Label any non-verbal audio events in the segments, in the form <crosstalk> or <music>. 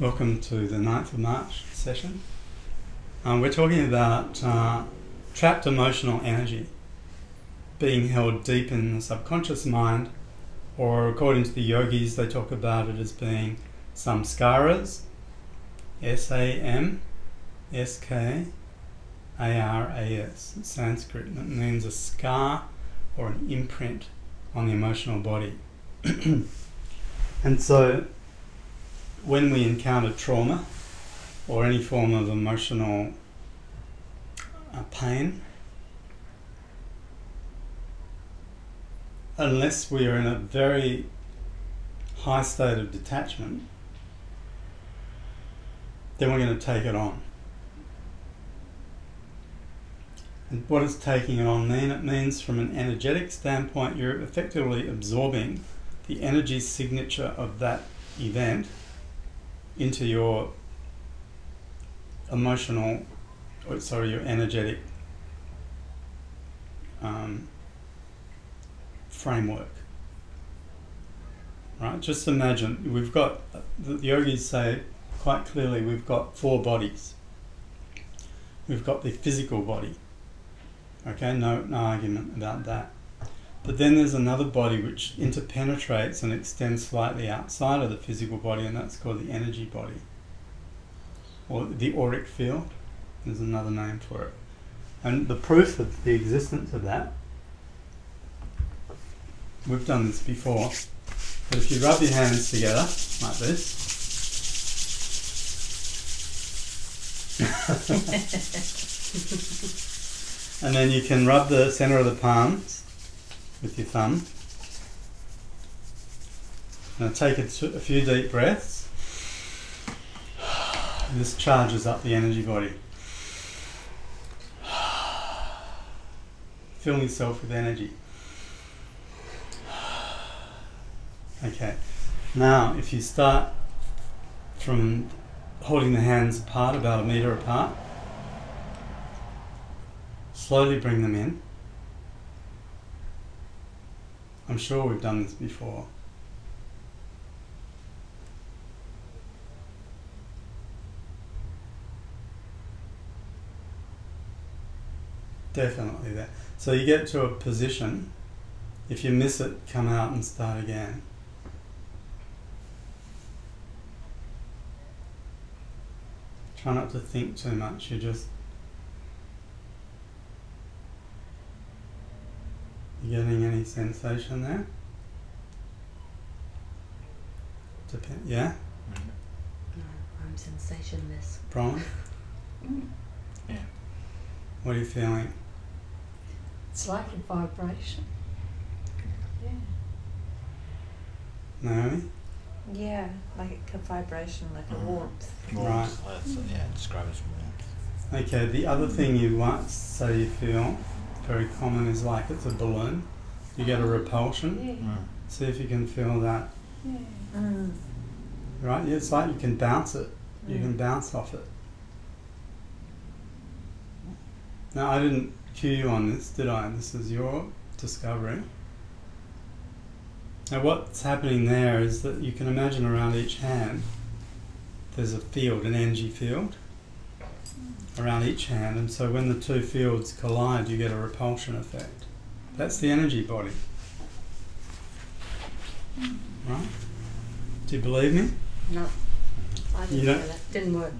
Welcome to the 9th of March session. Um, we're talking about uh, trapped emotional energy being held deep in the subconscious mind, or according to the yogis, they talk about it as being samskaras, S A M S K A R A S, Sanskrit, it means a scar or an imprint on the emotional body. <clears throat> and so when we encounter trauma or any form of emotional uh, pain, unless we are in a very high state of detachment, then we're going to take it on. And what does taking it on mean? It means, from an energetic standpoint, you're effectively absorbing the energy signature of that event into your emotional, or sorry, your energetic um, framework. Right? Just imagine we've got the yogis say quite clearly we've got four bodies. We've got the physical body. Okay, no, no argument about that. But then there's another body which interpenetrates and extends slightly outside of the physical body, and that's called the energy body, or the auric field. There's another name for it. And the proof of the existence of that, we've done this before, but if you rub your hands together like this, <laughs> and then you can rub the center of the palms with your thumb. Now take a few deep breaths. This charges up the energy body. Fill yourself with energy. Okay, now if you start from holding the hands apart, about a meter apart, slowly bring them in. I'm sure we've done this before. Definitely that. So you get to a position, if you miss it, come out and start again. Try not to think too much, you just You getting any sensation there? Depend, yeah? No, I'm sensationless. Brian? <laughs> Yeah. What are you feeling? It's like a vibration. Yeah. Naomi? Yeah, like a vibration, like a Mm. warmth. Right. Warmth. That's, yeah, describe it as warmth. Okay, the other thing you might say you feel, very common, is like it's a balloon. You get a repulsion. Yeah. Mm. See if you can feel that. Yeah. Mm. Right? It's like you can bounce it. You Mm. can bounce off it. Now, I didn't cue you on this, did I? This is your discovery. Now, what's happening there is that you can imagine around each hand there's a field, an energy field around each hand, and so when the two fields collide, you get a repulsion effect. That's the energy body. Right? Do you believe me? No, I You didn't don't- it. Didn't work.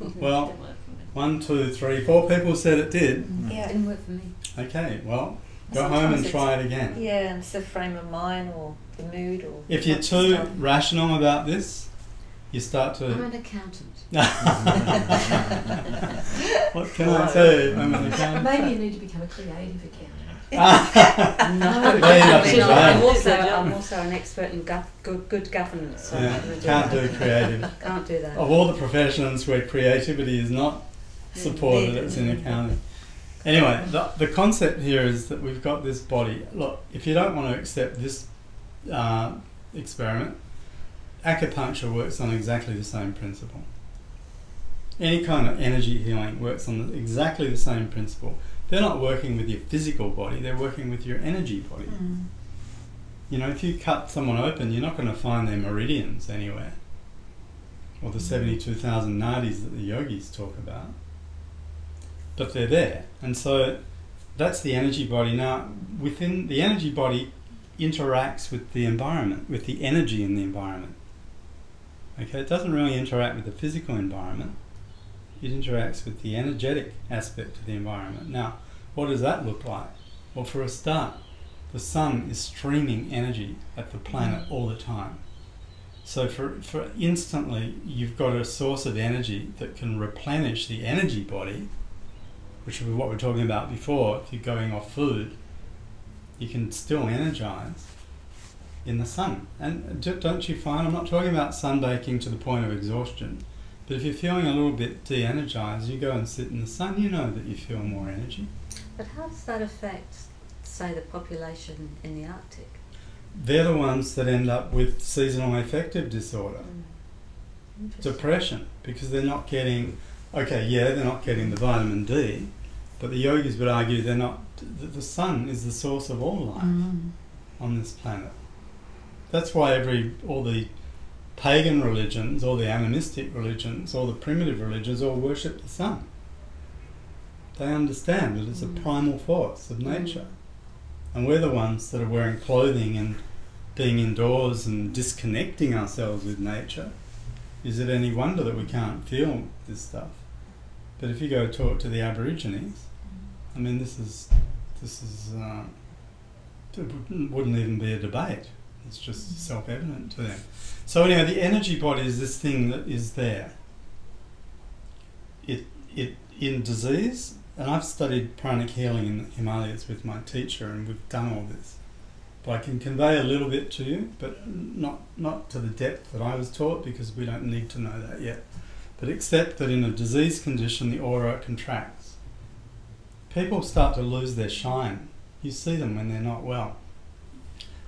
<laughs> Well, didn't work one, two, three, four people said it did. Yeah. It Didn't work for me. Okay, well, go Sometimes home and try it again. Yeah, it's the frame of mind or the mood or. If you're too stuff. rational about this, you start to. I'm an accountant. <laughs> <laughs> what can I say? I'm an accountant. Maybe you need to become a creative accountant. No, They end up definitely not. I'm also, I'm also an expert in gov- good, good governance. So I'm Yeah, do can't that. do creative. <laughs> Can't do that. Of all the professions where creativity is not supported, it's in accounting. Anyway, the, the concept here is that we've got this body. Look, if you don't want to accept this uh, experiment, acupuncture works on exactly the same principle. Any kind of energy healing works on the, exactly the same principle. They're not working with your physical body, they're working with your energy body. Mm. You know, if you cut someone open, you're not going to find their meridians anywhere. or the 72,000 nadis that the yogis talk about. But they're there. And so that's the energy body. Now, within the energy body interacts with the environment, with the energy in the environment. Okay, it doesn't really interact with the physical environment. It interacts with the energetic aspect of the environment. Now, what does that look like? Well, for a start, the sun is streaming energy at the planet mm-hmm. all the time. So for, for instantly, you've got a source of energy that can replenish the energy body, which is what we are talking about before. If you're going off food, you can still energize in the sun. And don't you find, I'm not talking about sunbaking to the point of exhaustion, but if you're feeling a little bit de energized, you go and sit in the sun, you know that you feel more energy. But how does that affect, say, the population in the Arctic? they're the ones that end up with seasonal affective disorder, Mm. depression, because they're not getting, okay, yeah, they're not getting the vitamin D, but the yogis would argue they're not, the, the sun is the source of all life Mm. on this planet. That's why every, all the pagan religions, all the animistic religions, all the primitive religions all worship the sun. They understand that it's a Mm. primal force of Mm. nature. And we're the ones that are wearing clothing and being indoors and disconnecting ourselves with nature. Is it any wonder that we can't feel this stuff? But if you go talk to the Aborigines, I mean, this is this is uh, it wouldn't wouldn't even be a debate. It's just self-evident to them. So anyway, the energy body is this thing that is there. It it in disease and I've studied pranic healing in the Himalayas with my teacher, and we've done all this. But I can convey a little bit to you, but not not to the depth that I was taught because we don't need to know that yet. But except that in a disease condition, the aura contracts. People start to lose their shine. You see them when they're not well.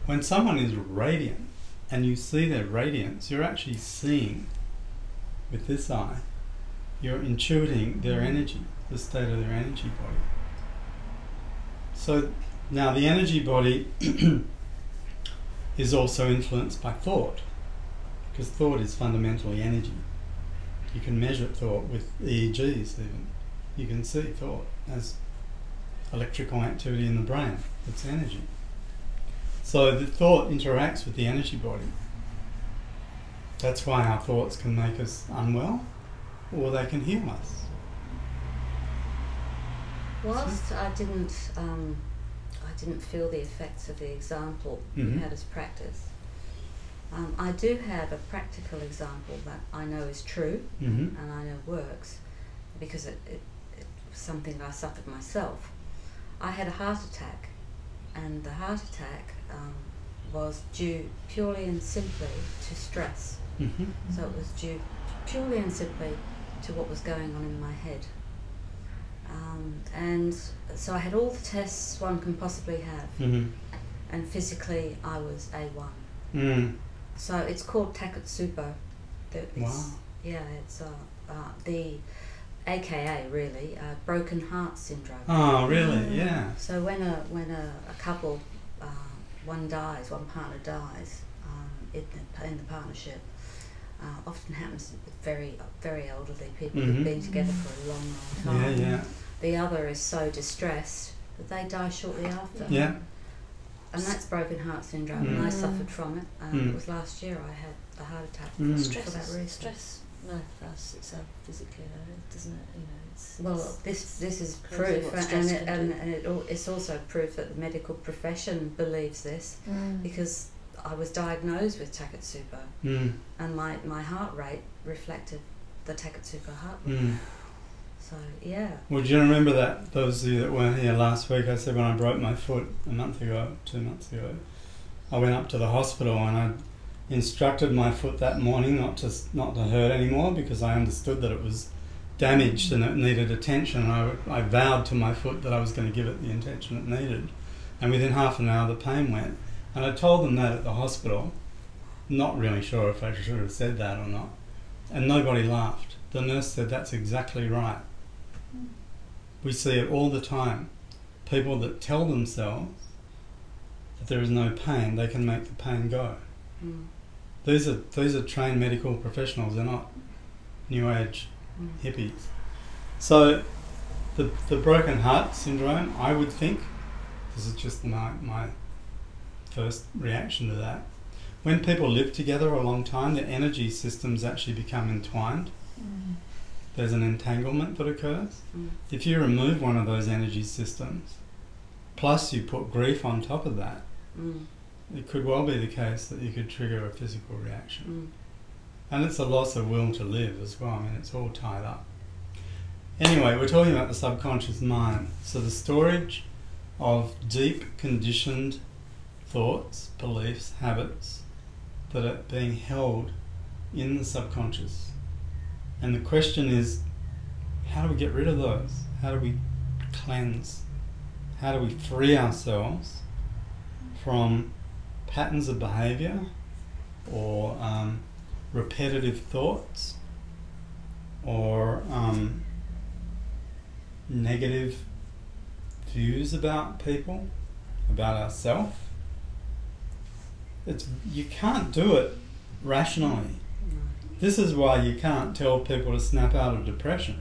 When someone is radiant and you see their radiance, you're actually seeing with this eye, you're intuiting their energy the state of their energy body. So now the energy body <clears throat> is also influenced by thought, because thought is fundamentally energy. You can measure thought with EEGs even. You can see thought as electrical activity in the brain. It's energy. So the thought interacts with the energy body. That's why our thoughts can make us unwell or they can heal us. Whilst I didn't, um, I didn't feel the effects of the example Mhm. you had as practice. Um, I do have a practical example that I know is true Mm-hmm. and I know works because it, it, it was something I suffered myself. I had a heart attack, and the heart attack um, was due purely and simply to stress. Mm-hmm. So it was due purely and simply to what was going on in my head. Um, and so I had all the tests one can possibly have, Mm-hmm. and physically I was A1. Mm. So it's called Takotsubo. It's, Wow. Yeah, it's uh, uh, the AKA really uh, broken heart syndrome. Oh, really? Yeah. So when a when a, a couple one dies, one partner dies um, in, the, in the partnership, uh, often happens with very very elderly people Mhm. who've been together for a long, long Yeah, time. yeah. The other is so distressed that they die shortly after. Yeah. And that's broken heart syndrome, and I Mm. suffered from it. Um, Mm. It was last year I had a heart attack Mm. for that Stress, reason. stress manifests itself physically, though, doesn't it? You know, it's, Well, this this is proof, and, and, it, and, and it, it's also proof that the medical profession believes this Mm. because I was diagnosed with Takotsubo, Mm. and my, my heart rate reflected the Takotsubo heart rate. Mm. So yeah, Well, do you remember that? Those of you that weren't here last week, I said when I broke my foot a month ago, two months ago, I went up to the hospital and I instructed my foot that morning not to not to hurt anymore because I understood that it was damaged and it needed attention. I, I vowed to my foot that I was going to give it the attention it needed, and within half an hour the pain went. And I told them that at the hospital, not really sure if I should have said that or not, and nobody laughed. The nurse said that's exactly right. We see it all the time. People that tell themselves that there is no pain, they can make the pain go. mm. These are these are trained medical professionals. They're not new age. Hippies. So, the the broken heart syndrome, I would think, this is just my my first reaction to that. When people live together a long time, their energy systems actually become entwined. There's an entanglement that occurs. Mm. If you remove one of those energy systems, plus you put grief on top of that, Mm. it could well be the case that you could trigger a physical reaction. And it's a loss of will to live as well. I mean, it's all tied up. Anyway, we're talking about the subconscious mind. So, the storage of deep conditioned thoughts, beliefs, habits that are being held in the subconscious. And the question is how do we get rid of those? How do we cleanse? How do we free ourselves from patterns of behavior or um, repetitive thoughts or um, negative views about people, about ourselves. It's you can't do it rationally. This is why you can't tell people to snap out of depression.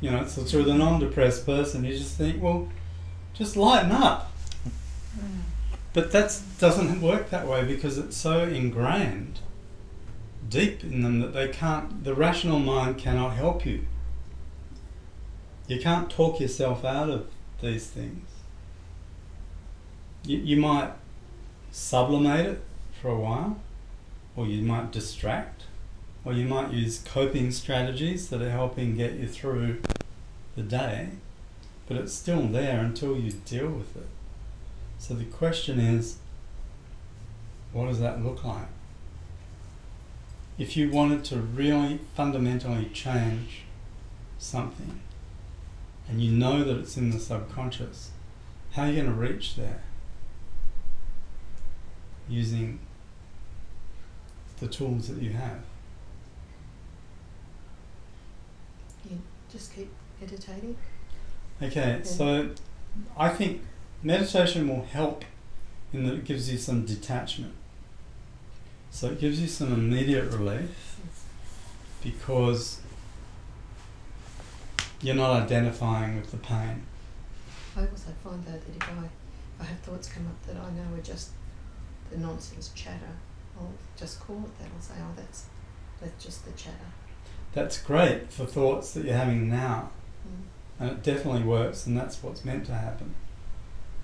You know, so to the non-depressed person, you just think, well, just lighten up. But that doesn't work that way because it's so ingrained deep in them that they can't, the rational mind cannot help you. You can't talk yourself out of these things. You, you might sublimate it for a while, or you might distract, or you might use coping strategies that are helping get you through the day, but it's still there until you deal with it. So the question is, what does that look like? If you wanted to really fundamentally change something, and you know that it's in the subconscious, how are you going to reach there? Using the tools that you have. You Just keep meditating. Okay, so I think meditation will help in that it gives you some detachment. So it gives you some immediate relief because you're not identifying with the pain. I also find though that if I, if I have thoughts come up that I know are just the nonsense chatter, I'll just call it that. I'll say, oh, that's that's just the chatter. That's great for thoughts that you're having now. Mm. And it definitely works, and that's what's meant to happen.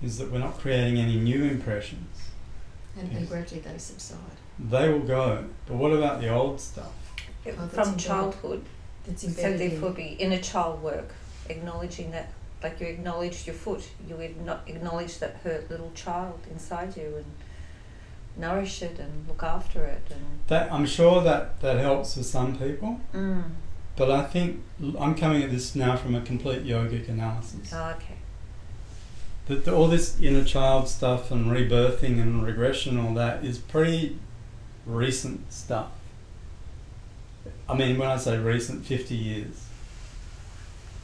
Is that we're not creating any new impressions. And, Yes. and gradually they subside. They will go. But what about the old stuff? Oh, that's from embedded. childhood. That's So embedded therefore be inner child work, acknowledging that, like you acknowledged your foot, you acknow- acknowledge that hurt little child inside you and nourish it and look after it and. That I'm sure that that helps for some people. Mm. But I think I'm coming at this now from a complete yogic analysis. Oh, okay. That the, all this inner child stuff and rebirthing and regression, and all that is pretty recent stuff. I mean, when I say recent, 50 years.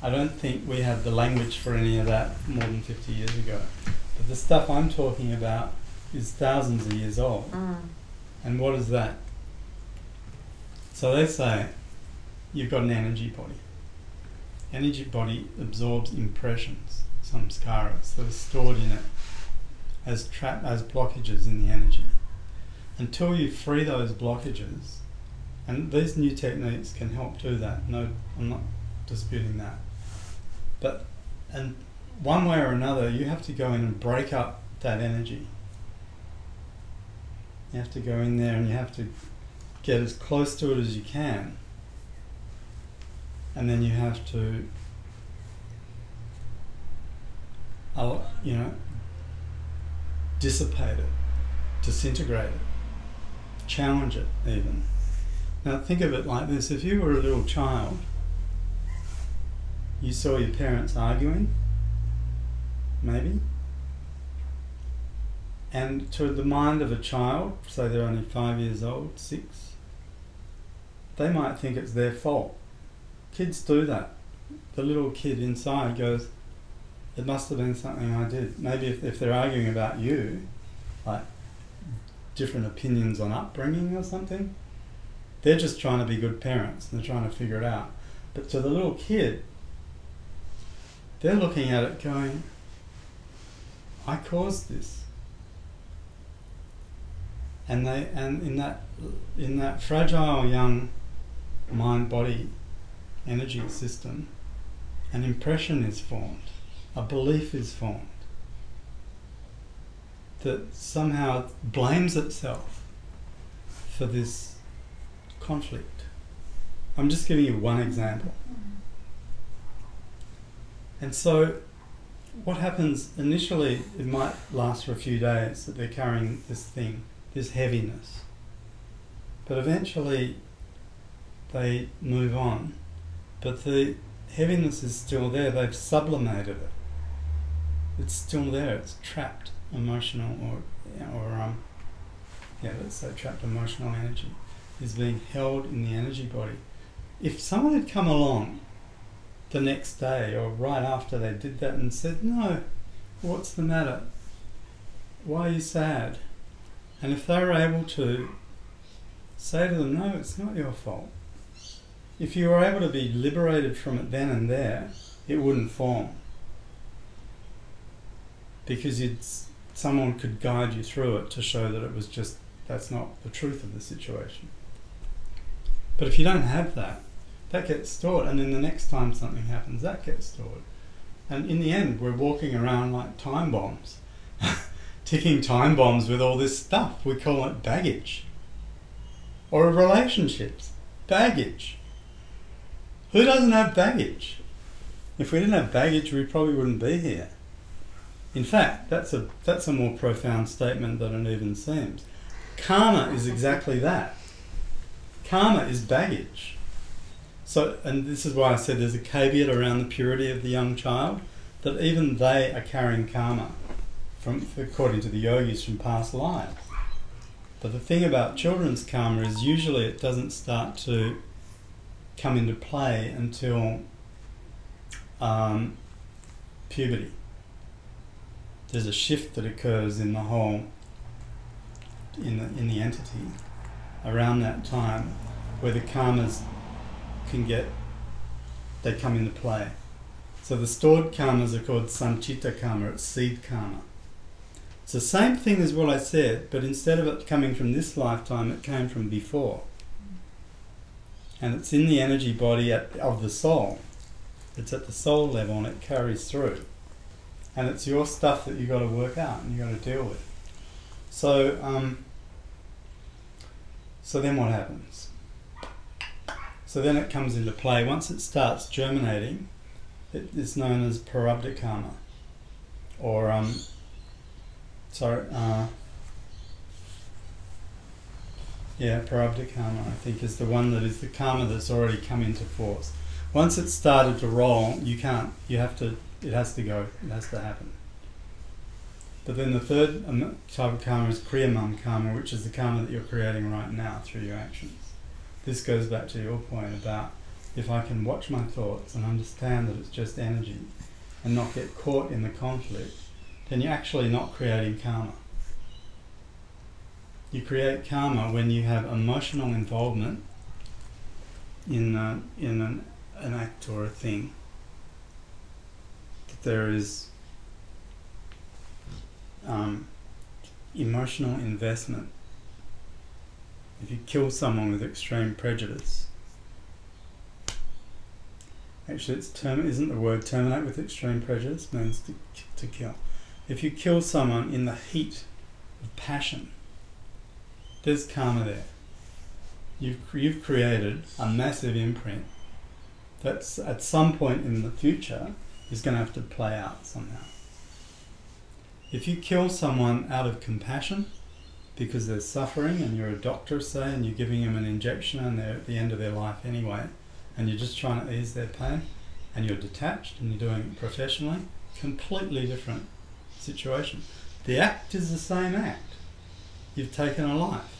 I don't think we had the language for any of that more than 50 years ago. But the stuff I'm talking about is thousands of years old. Mm. And what is that? So they say you've got an energy body. Energy body absorbs impressions, some samskaras that are stored in it as trap as blockages in the energy. Until you free those blockages, and these new techniques can help do that. No, I'm not disputing that. But and one way or another, you have to go in and break up that energy. You have to go in there and you have to get as close to it as you can. And then you have to, you know, dissipate it, disintegrate it, challenge it even. Now think of it like this if you were a little child, you saw your parents arguing, maybe, and to the mind of a child, say they're only five years old, six, they might think it's their fault. Kids do that. The little kid inside goes, it must have been something I did. Maybe if, if they're arguing about you, like, different opinions on upbringing or something. They're just trying to be good parents and they're trying to figure it out. But to the little kid, they're looking at it going, I caused this. And they and in that in that fragile young mind body energy system, an impression is formed, a belief is formed that somehow blames itself for this conflict. I'm just giving you one example. And so, what happens initially, it might last for a few days that they're carrying this thing, this heaviness. But eventually, they move on. But the heaviness is still there, they've sublimated it. It's still there, it's trapped emotional or, or um, yeah, let's say trapped emotional energy is being held in the energy body. If someone had come along the next day or right after they did that and said, No, what's the matter? Why are you sad? And if they were able to say to them, No, it's not your fault. If you were able to be liberated from it then and there, it wouldn't form. Because you'd someone could guide you through it to show that it was just that's not the truth of the situation. But if you don't have that, that gets stored, and then the next time something happens, that gets stored. And in the end, we're walking around like time bombs, <laughs> ticking time bombs with all this stuff. We call it baggage. Or relationships, baggage. Who doesn't have baggage? If we didn't have baggage, we probably wouldn't be here. In fact, that's a, that's a more profound statement than it even seems. Karma is exactly that. Karma is baggage. So, and this is why I said there's a caveat around the purity of the young child, that even they are carrying karma, from, according to the yogis, from past lives. But the thing about children's karma is usually it doesn't start to come into play until um, puberty there's a shift that occurs in the whole in the in the entity around that time where the karmas can get they come into play. So the stored karmas are called sanchita karma, it's seed karma. It's the same thing as what I said, but instead of it coming from this lifetime, it came from before. And it's in the energy body at, of the soul. It's at the soul level and it carries through and it's your stuff that you got to work out and you got to deal with. So, um, so then what happens? So then it comes into play. Once it starts germinating, it is known as prarabdha karma, or um, sorry, uh, yeah, prarabdha karma. I think is the one that is the karma that's already come into force. Once it's started to roll, you can't. You have to it has to go. It has to happen. But then the third um, type of karma is kriyamana karma, which is the karma that you're creating right now through your actions. This goes back to your point about if I can watch my thoughts and understand that it's just energy and not get caught in the conflict, then you're actually not creating karma. You create karma when you have emotional involvement in, uh, in an, an act or a thing there is um, emotional investment. If you kill someone with extreme prejudice, actually, it's term isn't the word terminate with extreme prejudice means to, to kill. If you kill someone in the heat of passion, there's karma there. You've, you've created a massive imprint that's at some point in the future is going to have to play out somehow. If you kill someone out of compassion because they're suffering and you're a doctor, say, and you're giving them an injection and they're at the end of their life anyway, and you're just trying to ease their pain, and you're detached and you're doing it professionally, completely different situation. The act is the same act. You've taken a life.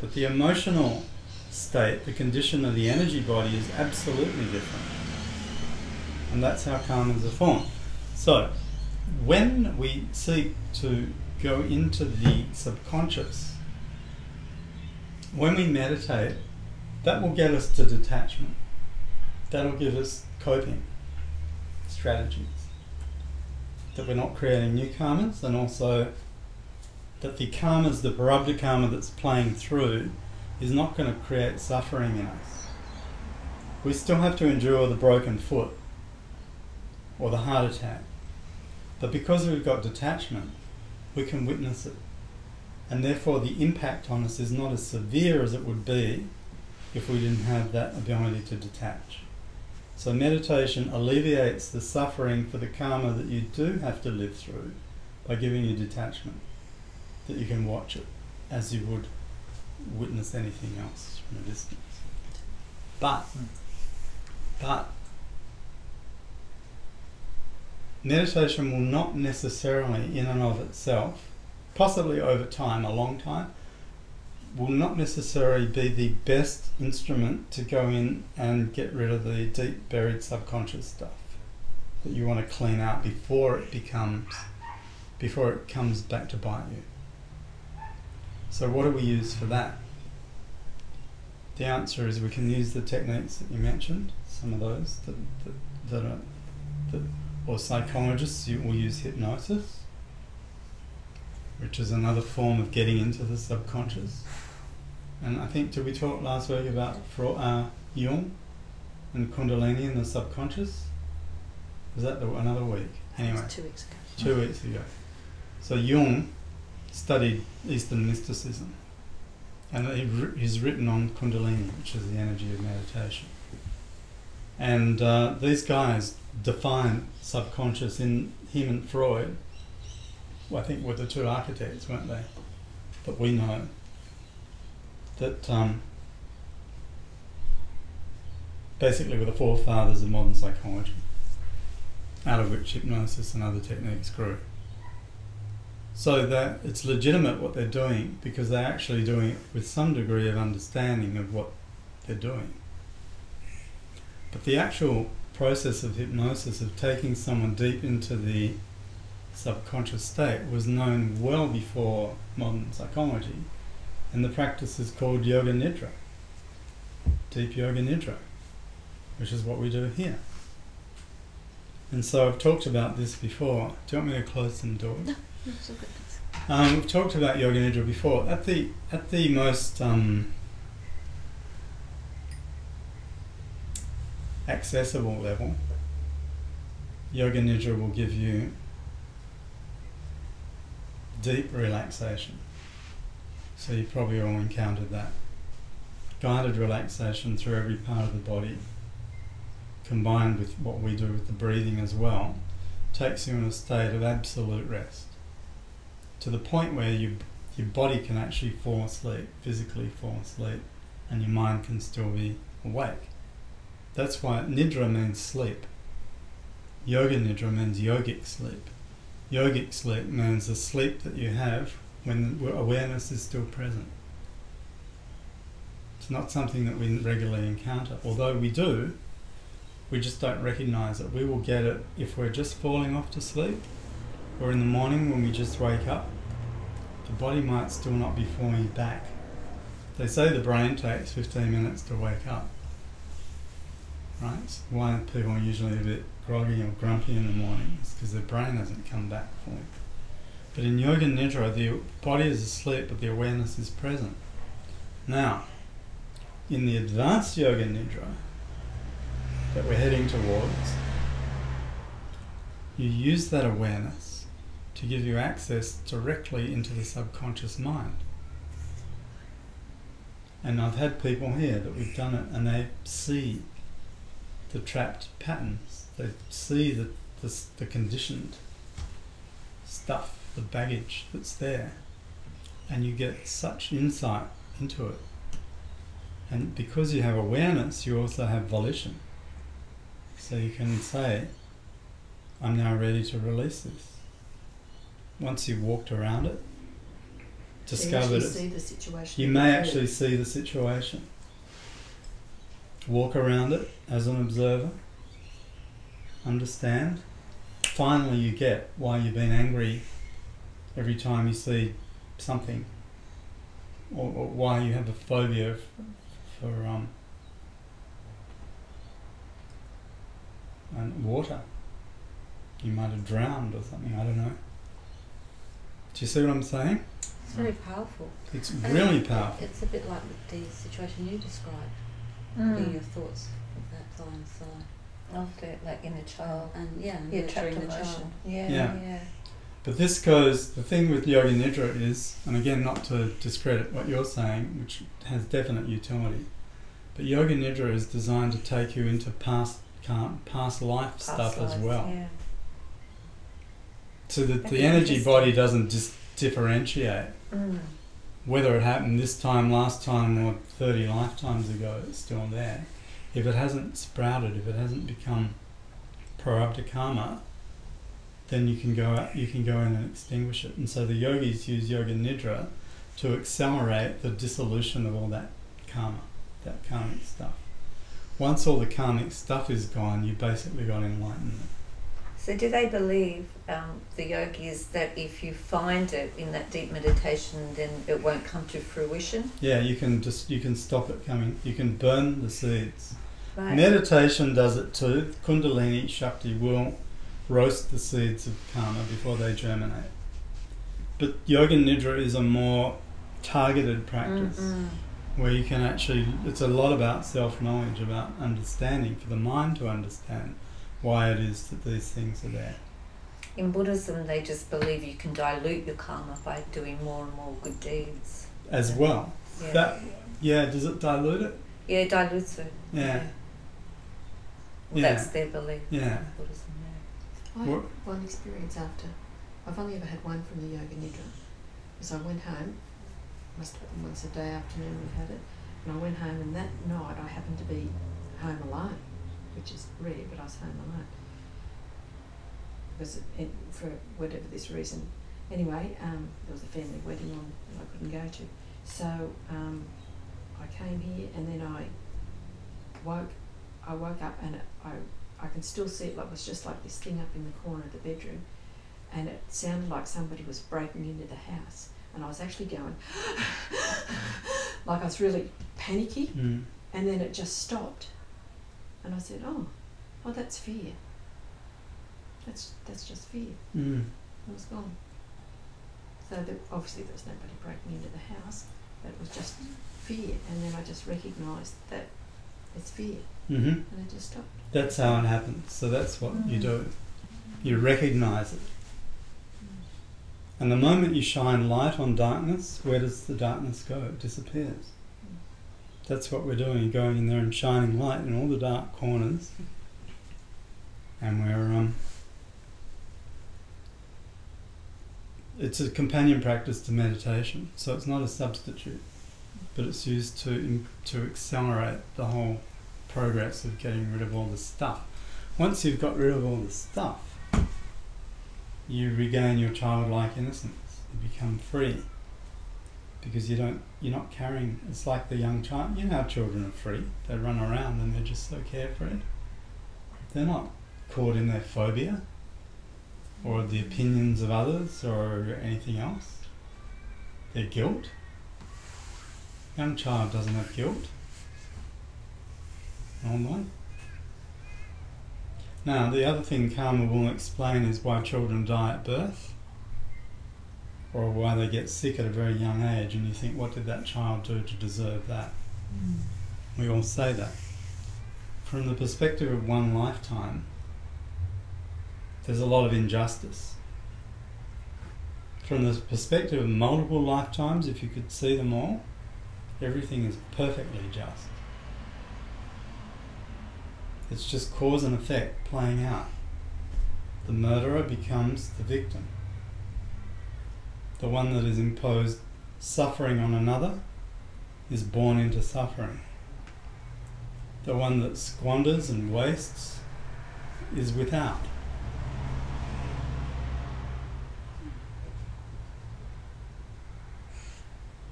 But the emotional state, the condition of the energy body is absolutely different and that's how karmas are formed. So, when we seek to go into the subconscious. When we meditate, that will get us to detachment. That'll give us coping strategies. That we're not creating new karmas and also that the karmas, the prarabdha karma that's playing through, is not going to create suffering in us. We still have to endure the broken foot or the heart attack. But because we've got detachment, we can witness it. And therefore, the impact on us is not as severe as it would be if we didn't have that ability to detach. So, meditation alleviates the suffering for the karma that you do have to live through by giving you detachment, that you can watch it as you would witness anything else from a distance. But, but, meditation will not necessarily, in and of itself, possibly over time, a long time, will not necessarily be the best instrument to go in and get rid of the deep buried subconscious stuff that you want to clean out before it becomes before it comes back to bite you. So what do we use for that? The answer is we can use the techniques that you mentioned, some of those that, that, that are that or psychologists will use hypnosis, which is another form of getting into the subconscious. And I think, did we talk last week about uh, Jung and Kundalini and the subconscious? Was that the, another week? Anyway, two weeks ago. Two weeks ago. So Jung studied Eastern mysticism, and he, he's written on Kundalini, which is the energy of meditation. And uh, these guys define subconscious in him and Freud. Well, I think were the two architects, weren't they? But we know that um, basically were the forefathers of modern psychology, out of which hypnosis and other techniques grew. So that it's legitimate what they're doing because they're actually doing it with some degree of understanding of what they're doing. But the actual process of hypnosis, of taking someone deep into the subconscious state, was known well before modern psychology. And the practice is called Yoga Nidra, Deep Yoga Nidra, which is what we do here. And so I've talked about this before. Do you want me to close some doors? No, good. Um, we've talked about Yoga Nidra before. At the at the most um, accessible level, Yoga Nidra will give you deep relaxation. So you probably all encountered that. Guided relaxation through every part of the body, combined with what we do with the breathing as well, takes you in a state of absolute rest. To the point where you, your body can actually fall asleep, physically fall asleep, and your mind can still be awake. That's why nidra means sleep. Yoga nidra means yogic sleep. Yogic sleep means the sleep that you have when awareness is still present. It's not something that we regularly encounter, although we do, we just don't recognize it. We will get it if we're just falling off to sleep or in the morning when we just wake up. The body might still not be falling back. They say the brain takes 15 minutes to wake up right? So why people are usually a bit groggy or grumpy in the morning because their brain hasn't come back fully. But in Yoga Nidra, the body is asleep, but the awareness is present. Now, in the advanced Yoga Nidra that we're heading towards, you use that awareness to give you access directly into the subconscious mind. And I've had people here that we've done it and they see the trapped patterns. They see the, the, the conditioned stuff, the baggage that's there, and you get such insight into it. And because you have awareness, you also have volition. So you can say, I'm now ready to release this. Once you've walked around it, discovered you it, you may actually see the situation walk around it as an observer, understand. Finally, you get why you've been angry every time you see something, or, or why you have a phobia f- for um, and water. You might have drowned or something. I don't know. Do you see what I'm saying? It's very powerful. It's And really powerful. It's a bit like the situation you described, Mm. your thoughts of that time side. Of the like inner child. And yeah, Yeah, trapped nurturing the emotion. child. Yeah, Yeah. yeah. But this goes, the thing with Yoga Nidra is, and again, not to discredit what you're saying, which has definite utility, but Yoga Nidra is designed to take you into past calm, past life Past stuff as lives, well. Yeah. So that That'd the be energy interesting. body doesn't just differentiate. Mm. Whether it happened this time, last time, or 30 lifetimes ago, it's still there. If it hasn't sprouted, if it hasn't become prarabdha karma, then you can go out, you can go in and extinguish it. And so the yogis use yoga nidra to accelerate the dissolution of all that karma, that karmic stuff. Once all the karmic stuff is gone, you've basically got enlightenment. So, do they believe um, the yogis that if you find it in that deep meditation, then it won't come to fruition? Yeah, you can just you can stop it coming. You can burn the seeds. Right. Meditation does it too. Kundalini Shakti will roast the seeds of karma before they germinate. But Yoga Nidra is a more targeted practice Mm-mm. where you can actually, it's a lot about self knowledge, about understanding, for the mind to understand why it is that these things are there. In Buddhism, they just believe you can dilute your karma by doing more and more good deeds. As well. Yeah, That, yeah, does it dilute it? yeah it dilutes it. Yeah. Well, Yeah. That's their belief. Yeah. in Buddhism, yeah. I had one experience after. I've only ever had one from the Yoga Nidra. Because I went home, must have been once a day afternoon we had it, and I went home and that night I happened to be home alone, which is rare, but I was home alone. Because it, for whatever this reason. Anyway, um, there was a family wedding on that I couldn't go to. So um, I came here and then I woke I woke up and it, I I can still see it like it was just like this thing up in the corner of the bedroom, and it sounded like somebody was breaking into the house, and I was actually going <gasps> like I was really panicky, Mm. and then it just stopped, and I said, "Oh, oh, that's fear. That's that's just fear." Mm. It was gone. So there, obviously there was nobody breaking into the house, but it was just fear, and then I just recognised that it's fear, hmm and it just stopped. That's how it happens. So that's what you Mm. do. You recognize it. And the moment you shine light on darkness, where does the darkness go? It disappears. That's what we're doing, going in there and shining light in all the dark corners. And we're um it's a companion practice to meditation, so it's not a substitute, but it's used to to accelerate the whole progress of getting rid of all the stuff. Once you've got rid of all the stuff, you regain your childlike innocence. You become free because you don't. You're not carrying. It's like the young child. You know how children are free. They run around and they're just so carefree. They're not caught in their phobia or the opinions of others or anything else. Their guilt. Young child doesn't have guilt. Normally. Now, the other thing karma will explain is why children die at birth or why they get sick at a very young age, and you think, what did that child do to deserve that? Mm. We all say that. From the perspective of one lifetime, there's a lot of injustice. From the perspective of multiple lifetimes, if you could see them all, everything is perfectly just. It's just cause and effect playing out. The murderer becomes the victim. The one that has imposed suffering on another is born into suffering. The one that squanders and wastes is without.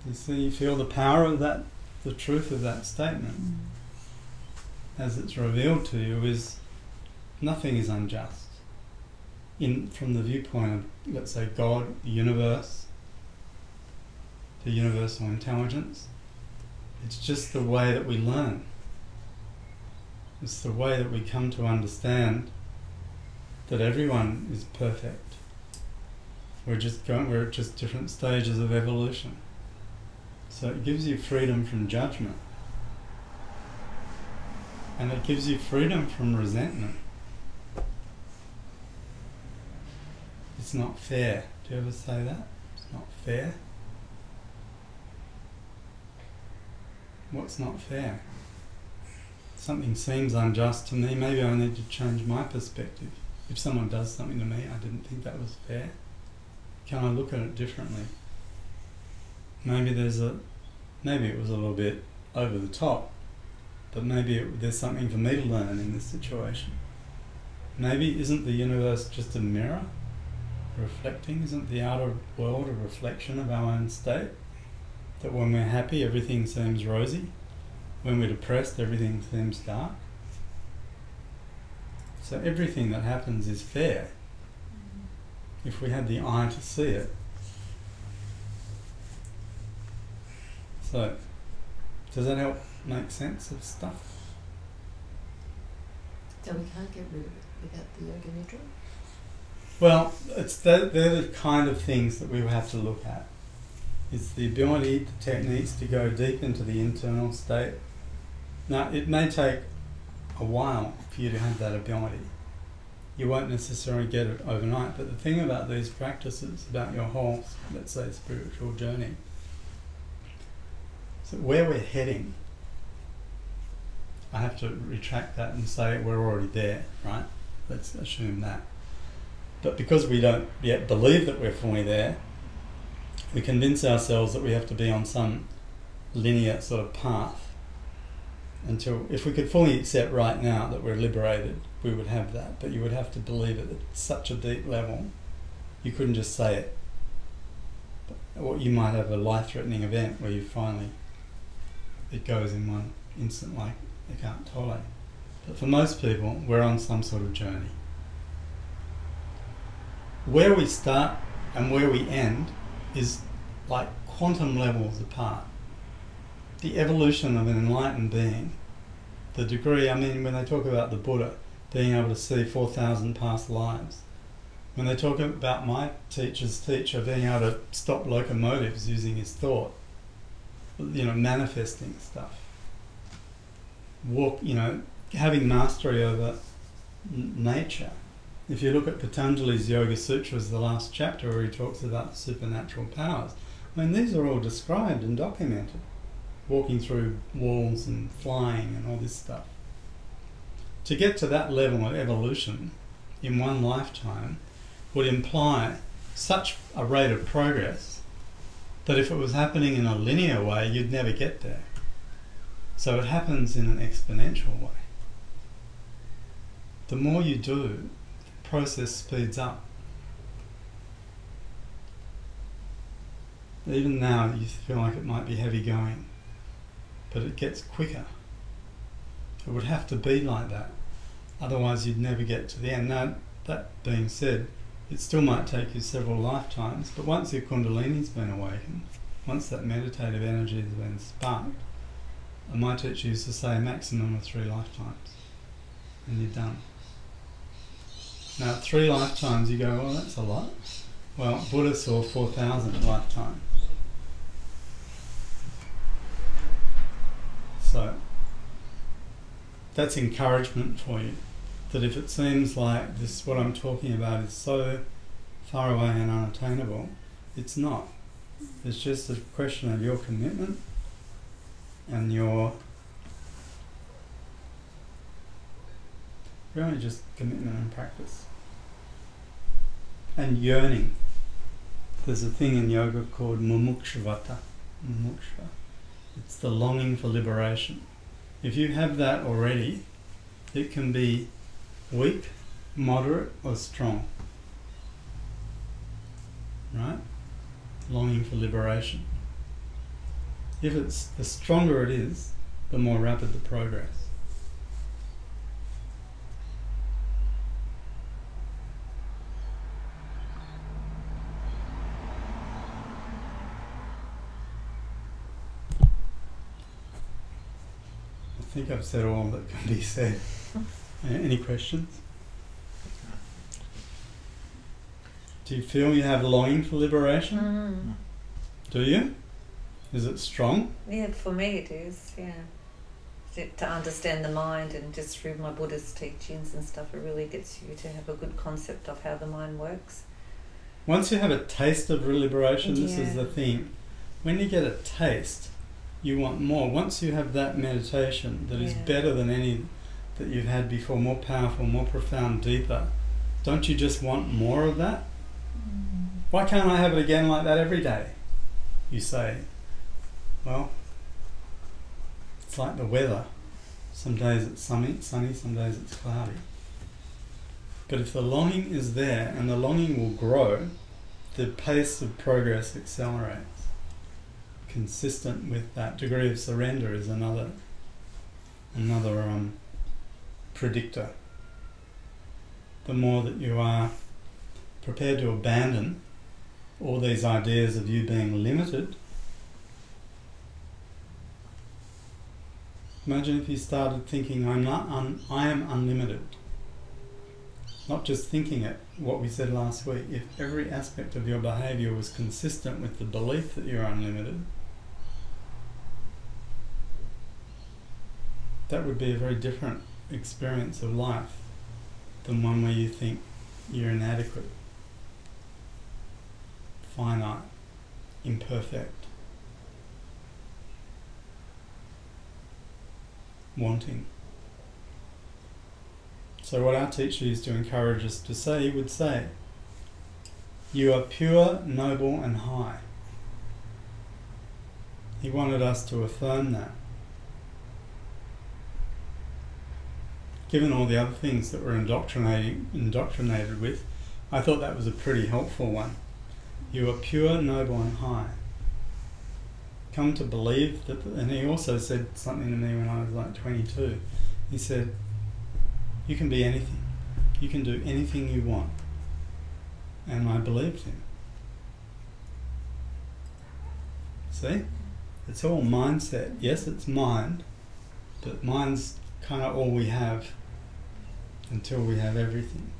You see, you feel the power of that, the truth of that statement mm. as it's revealed to you is nothing is unjust. In from the viewpoint of let's say God, the universe, the universal intelligence. It's just the way that we learn. It's the way that we come to understand that everyone is perfect. We're just going we're at just different stages of evolution. So it gives you freedom from judgment. And it gives you freedom from resentment. It's not fair. Do you ever say that? It's not fair. What's not fair? Something seems unjust to me, maybe I need to change my perspective. If someone does something to me, I didn't think that was fair. Can I look at it differently? Maybe there's a, maybe it was a little bit over the top, but maybe it, there's something for me to learn in this situation. Maybe isn't the universe just a mirror reflecting? Isn't the outer world a reflection of our own state? That when we're happy, everything seems rosy. When we're depressed, everything seems dark. So everything that happens is fair if we had the eye to see it. So, does that help make sense of stuff? So we can't get rid of it without the yoga nidra? Well, it's the, they're the kind of things that we will have to look at. It's the ability, the techniques to go deep into the internal state. Now, it may take a while for you to have that ability. You won't necessarily get it overnight, but the thing about these practices, about your whole, let's say, spiritual journey, so where we're heading, I have to retract that and say we're already there, right? Let's assume that. But because we don't yet believe that we're fully there, we convince ourselves that we have to be on some linear sort of path until, if we could fully accept right now that we're liberated, we would have that. But you would have to believe it at such a deep level, you couldn't just say it. Or you might have a life threatening event where you finally, it goes in one instant like they can't tolerate. But for most people, we're on some sort of journey where we start and where we end is like quantum levels apart. The evolution of an enlightened being, the degree, I mean, when they talk about the Buddha being able to see 4,000 past lives, when they talk about my teacher's teacher being able to stop locomotives using his thought, you know, manifesting stuff, walk, you know, having mastery over nature if you look at Patanjali's Yoga Sutras, the last chapter where he talks about supernatural powers, I mean, these are all described and documented. Walking through walls and flying and all this stuff. To get to that level of evolution in one lifetime would imply such a rate of progress that if it was happening in a linear way, you'd never get there. So it happens in an exponential way. The more you do, process speeds up. Even now, you feel like it might be heavy going, but it gets quicker. It would have to be like that, otherwise, you'd never get to the end. Now, that being said, it still might take you several lifetimes, but once your Kundalini's been awakened, once that meditative energy has been sparked, my teacher used to say a maximum of three lifetimes, and you're done. Now, three lifetimes, you go, well, that's a lot. Well, Buddha saw 4,000 lifetimes. So, that's encouragement for you. That if it seems like this, what I'm talking about is so far away and unattainable, it's not. It's just a question of your commitment and your really just commitment and practice and yearning. There's a thing in yoga called mumukshutva. Mumukshva. It's the longing for liberation. If you have that already, it can be weak, moderate, or strong. Right? Longing for liberation. If it's the stronger it is, the more rapid the progress. Think I've said all that can be said. <laughs> Any questions? Do you feel you have longing for liberation? Mm. Do you? Is it strong? Yeah, for me it is, yeah. To, to understand the mind and just through my Buddhist teachings and stuff, it really gets you to have a good concept of how the mind works. Once you have a taste of liberation, this is the thing. When you get a taste, you want more. Once you have that meditation that is Yeah. better than any that you've had before, more powerful, more profound, deeper, don't you just want more of that? Mm-hmm. Why can't I have it again like that every day? You say, well, it's like the weather. Some days it's sunny, sunny, some days it's cloudy. But if the longing is there and the longing will grow, the pace of progress accelerates. Consistent with that degree of surrender is another another um, predictor. The more that you are prepared to abandon all these ideas of you being limited. Imagine if you started thinking, "I'm not. Un- I am unlimited." Not just thinking it. What we said last week. If every aspect of your behaviour was consistent with the belief that you're unlimited, that would be a very different experience of life than one where you think you're inadequate finite, imperfect, wanting. So, what our teacher used to encourage us to say, he would say, You are pure, noble, and high. He wanted us to affirm that. Given all the other things that we're indoctrinating, indoctrinated with, I thought that was a pretty helpful one. You are pure, noble, and high. Come to believe that, and he also said something to me when I was like 22. He said, You can be anything, you can do anything you want. And I believed him. See? It's all mindset. Yes, it's mind, but mind's kind of all we have until we have everything.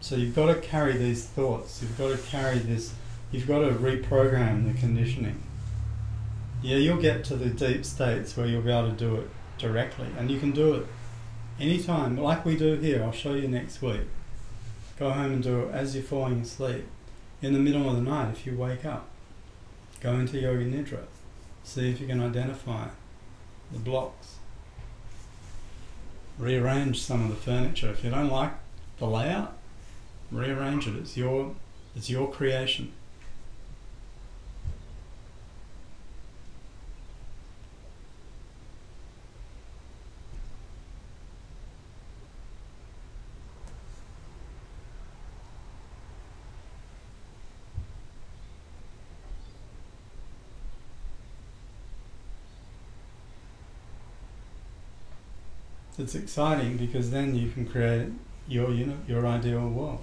So you've got to carry these thoughts. You've got to carry this. You've got to reprogram the conditioning. Yeah, you'll get to the deep states where you'll be able to do it directly, and you can do it anytime, like we do here. I'll show you next week. Go home and do it as you're falling asleep. In the middle of the night, if you wake up, go into yoga nidra. See if you can identify the blocks. Rearrange some of the furniture. If you don't like the layout, rearrange it. It's your it's your creation. It's exciting because then you can create your you know, your ideal world.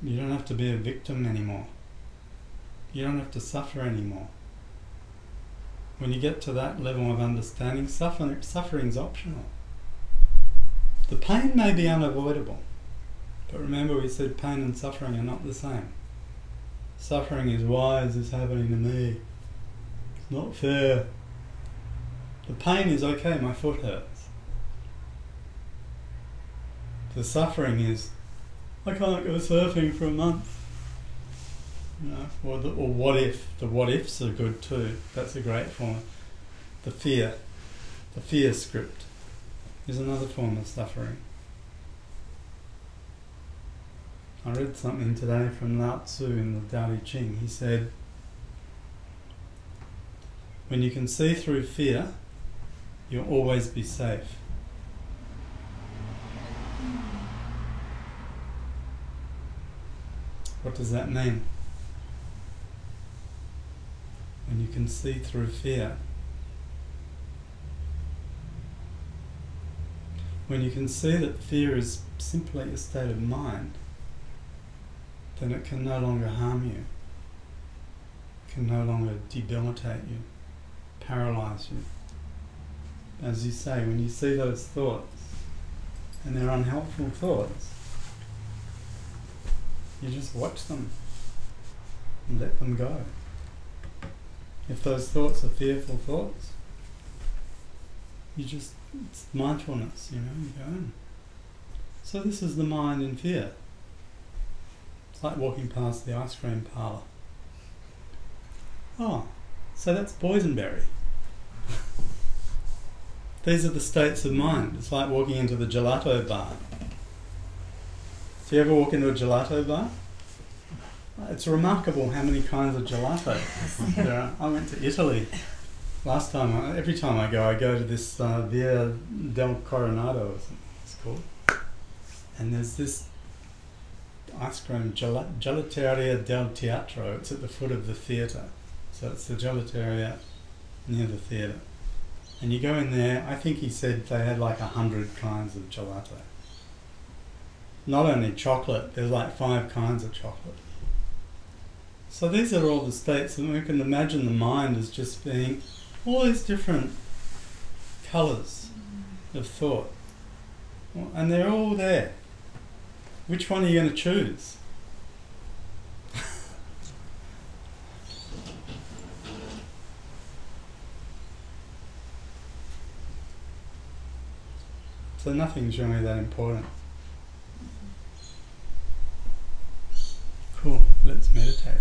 You don't have to be a victim anymore. You don't have to suffer anymore. When you get to that level of understanding, suffering suffering's optional. The pain may be unavoidable, but remember we said pain and suffering are not the same. Suffering is why is this happening to me? It's not fair. The pain is okay, my foot hurts. The suffering is, I can't go surfing for a month. You know, or, the, or what if? The what ifs are good too. That's a great form. The fear, the fear script, is another form of suffering. I read something today from Lao Tzu in the Tao Te Ching. He said, when you can see through fear, you'll always be safe. What does that mean? When you can see through fear, when you can see that fear is simply a state of mind, then it can no longer harm you. can no longer debilitate you, paralyze you. As you say, when you see those thoughts, and they're unhelpful thoughts, you just watch them and let them go. If those thoughts are fearful thoughts, you just, it's mindfulness, you know, you go in. So this is the mind in fear. It's like walking past the ice cream parlour. Oh, so that's boysenberry. <laughs> These are the states of mind. It's like walking into the gelato bar. Do you ever walk into a gelato bar? It's remarkable how many kinds of gelato <laughs> there are. I went to Italy last time. Every time I go, I go to this uh, Via dei Coronari, it's called. And there's this ice cream, gel- Gelateria del Teatro. It's at the foot of the theatre. So it's the gelateria near the theatre. And you go in there, I think he said they had like a hundred kinds of gelato. Not only chocolate, there's like five kinds of chocolate. So these are all the states, and we can imagine the mind as just being all these different colours of thought. And they're all there. Which one are you going to choose? So nothing's really that important. Cool, let's meditate.